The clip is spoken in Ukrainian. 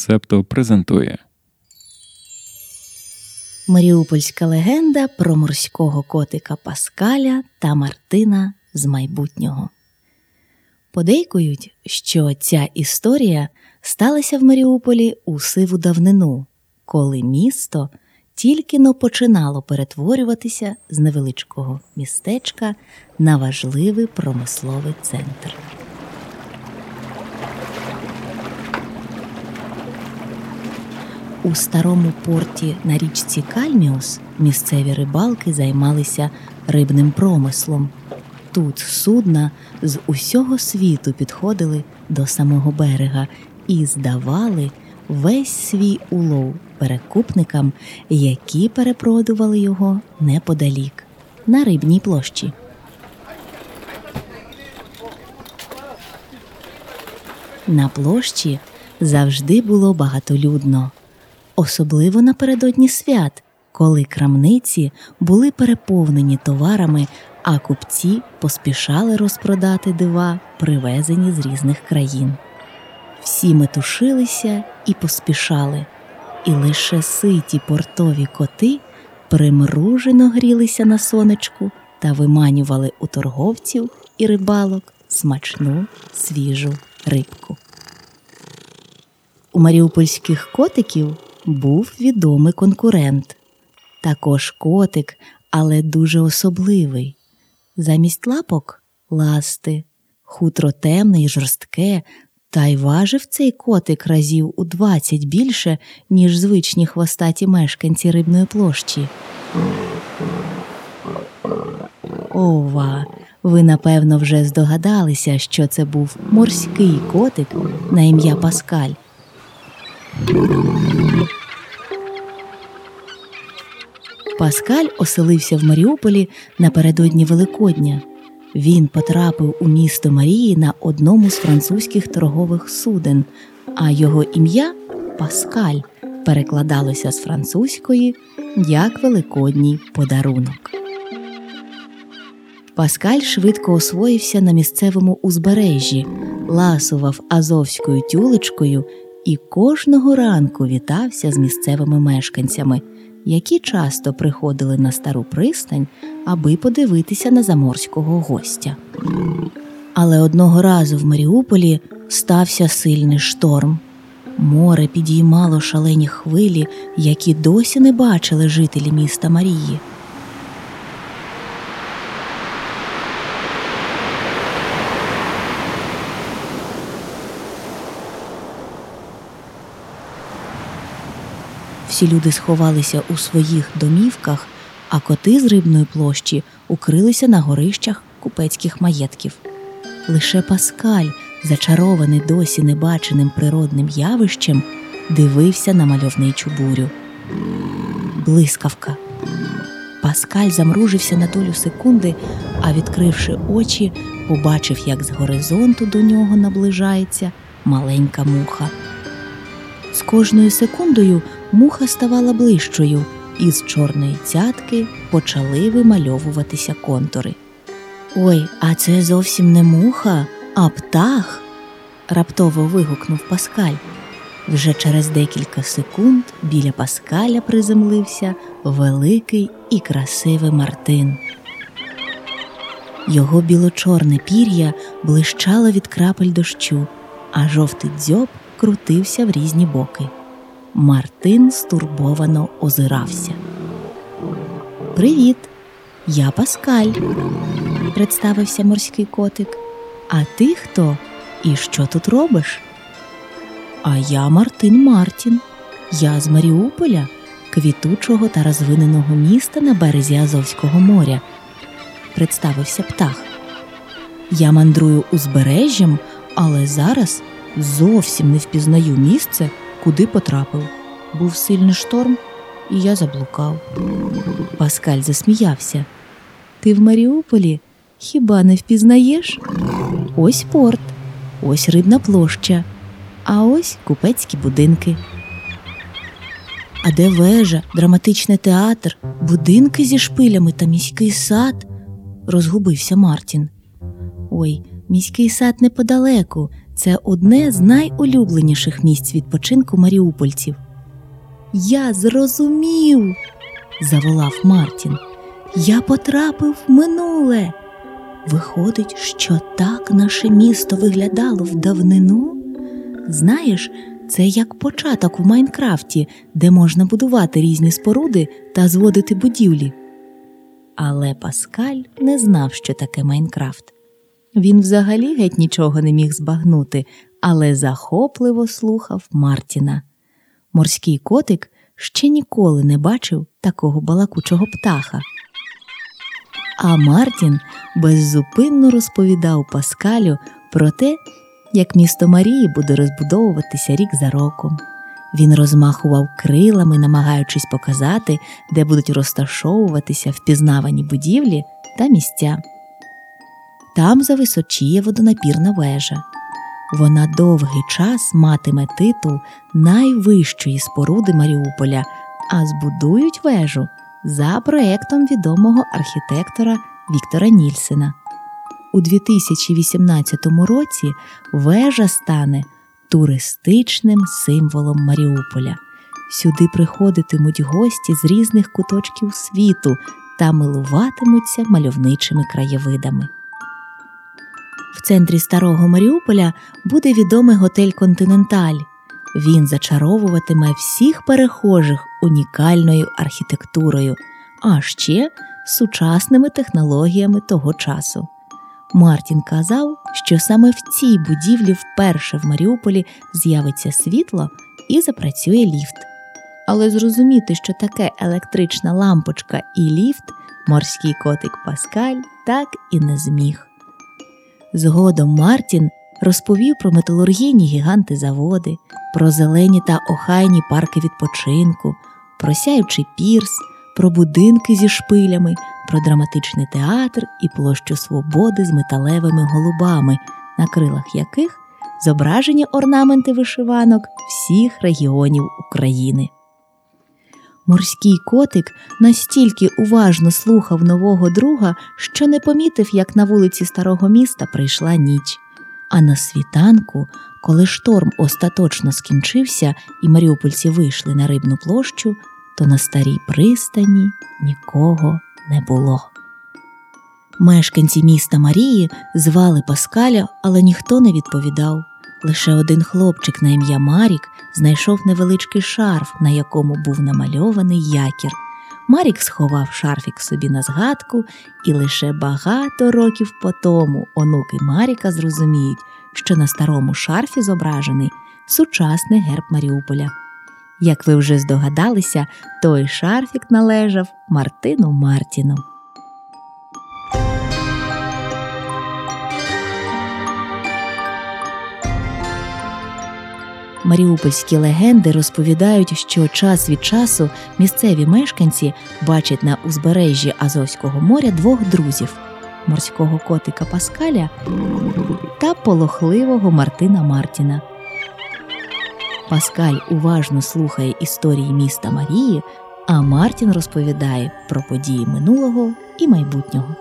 Септо презентує Маріупольська легенда про морського котика Паскаля та Мартина з майбутнього. Подейкують, що ця історія сталася в Маріуполі у сиву давнину, коли місто тільки но починало перетворюватися з невеличкого містечка на важливий промисловий центр. У старому порті на річці Кальміус місцеві рибалки займалися рибним промислом. Тут судна з усього світу підходили до самого берега і здавали весь свій улов перекупникам, які перепродували його неподалік на рибній площі. На площі завжди було багатолюдно особливо напередодні свят, коли крамниці були переповнені товарами, а купці поспішали розпродати дива, привезені з різних країн. Всі метушилися і поспішали, і лише ситі портові коти примружено грілися на сонечку та виманювали у торговців і рибалок смачну свіжу рибку. У маріупольських котиків був відомий конкурент, також котик, але дуже особливий. Замість лапок ласти, хутро темне і жорстке, та й важив цей котик разів у двадцять більше, ніж звичні хвостаті мешканці рибної площі. Ова, ви напевно вже здогадалися, що це був морський котик на ім'я Паскаль. Паскаль оселився в Маріуполі напередодні Великодня. Він потрапив у місто Марії на одному з французьких торгових суден, а його ім'я Паскаль перекладалося з французької як Великодній подарунок. Паскаль швидко освоївся на місцевому узбережжі, ласував азовською тюлечкою і кожного ранку вітався з місцевими мешканцями які часто приходили на стару пристань, аби подивитися на заморського гостя. Але одного разу в Маріуполі стався сильний шторм. Море підіймало шалені хвилі, які досі не бачили жителі міста Марії. Всі люди сховалися у своїх домівках, а коти з рибної площі укрилися на горищах купецьких маєтків. Лише Паскаль, зачарований досі небаченим природним явищем, дивився на мальовничу бурю. Блискавка. Паскаль замружився на долю секунди, а відкривши очі, побачив, як з горизонту до нього наближається маленька муха. З кожною секундою муха ставала ближчою, і з чорної цятки почали вимальовуватися контури. Ой, а це зовсім не муха, а птах. раптово вигукнув Паскаль. Вже через декілька секунд біля Паскаля приземлився великий і красивий Мартин. Його біло-чорне пір'я блищало від крапель дощу, а жовтий дзьоб крутився в різні боки. Мартин стурбовано озирався. Привіт, я Паскаль, представився морський котик. А ти хто і що тут робиш? А я Мартин Мартін. Я з Маріуполя, квітучого та розвиненого міста на березі Азовського моря, представився птах. Я мандрую узбережжям, але зараз зовсім не впізнаю місце, куди потрапив. Був сильний шторм, і я заблукав. Паскаль засміявся. Ти в Маріуполі хіба не впізнаєш? Ось порт, ось рибна площа, а ось купецькі будинки. А де вежа, драматичний театр, будинки зі шпилями та міський сад? розгубився Мартін. Ой, міський сад неподалеку, це одне з найулюбленіших місць відпочинку маріупольців. Я зрозумів, заволав Мартін. Я потрапив в минуле. Виходить, що так наше місто виглядало в давнину. Знаєш, це як початок у Майнкрафті, де можна будувати різні споруди та зводити будівлі. Але Паскаль не знав, що таке Майнкрафт. Він взагалі геть нічого не міг збагнути, але захопливо слухав Мартіна. Морський котик ще ніколи не бачив такого балакучого птаха. А Мартін беззупинно розповідав Паскалю про те, як місто Марії буде розбудовуватися рік за роком. Він розмахував крилами, намагаючись показати, де будуть розташовуватися впізнавані будівлі та місця. Там зависочіє водонапірна вежа. Вона довгий час матиме титул найвищої споруди Маріуполя, а збудують вежу за проектом відомого архітектора Віктора Нільсена. У 2018 році вежа стане туристичним символом Маріуполя. Сюди приходитимуть гості з різних куточків світу та милуватимуться мальовничими краєвидами. В центрі старого Маріуполя буде відомий готель Континенталь. Він зачаровуватиме всіх перехожих унікальною архітектурою, а ще сучасними технологіями того часу. Мартін казав, що саме в цій будівлі вперше в Маріуполі з'явиться світло і запрацює ліфт. Але зрозуміти, що таке електрична лампочка і ліфт, морський котик Паскаль так і не зміг. Згодом Мартін розповів про металургійні гіганти заводи, про зелені та охайні парки відпочинку, про сяючий пірс, про будинки зі шпилями, про драматичний театр і площу свободи з металевими голубами, на крилах яких зображені орнаменти вишиванок всіх регіонів України. Морський котик настільки уважно слухав нового друга, що не помітив, як на вулиці старого міста прийшла ніч. А на світанку, коли шторм остаточно скінчився і маріупольці вийшли на рибну площу, то на старій пристані нікого не було. Мешканці міста Марії звали Паскаля, але ніхто не відповідав. Лише один хлопчик на ім'я Марік знайшов невеличкий шарф, на якому був намальований якір. Марік сховав шарфік собі на згадку, і лише багато років по тому онуки Маріка зрозуміють, що на старому шарфі зображений сучасний герб Маріуполя. Як ви вже здогадалися, той шарфік належав Мартину Мартіну. Маріупольські легенди розповідають, що час від часу місцеві мешканці бачать на узбережжі Азовського моря двох друзів морського котика Паскаля та полохливого Мартина Мартіна. Паскаль уважно слухає історії міста Марії, а Мартін розповідає про події минулого і майбутнього.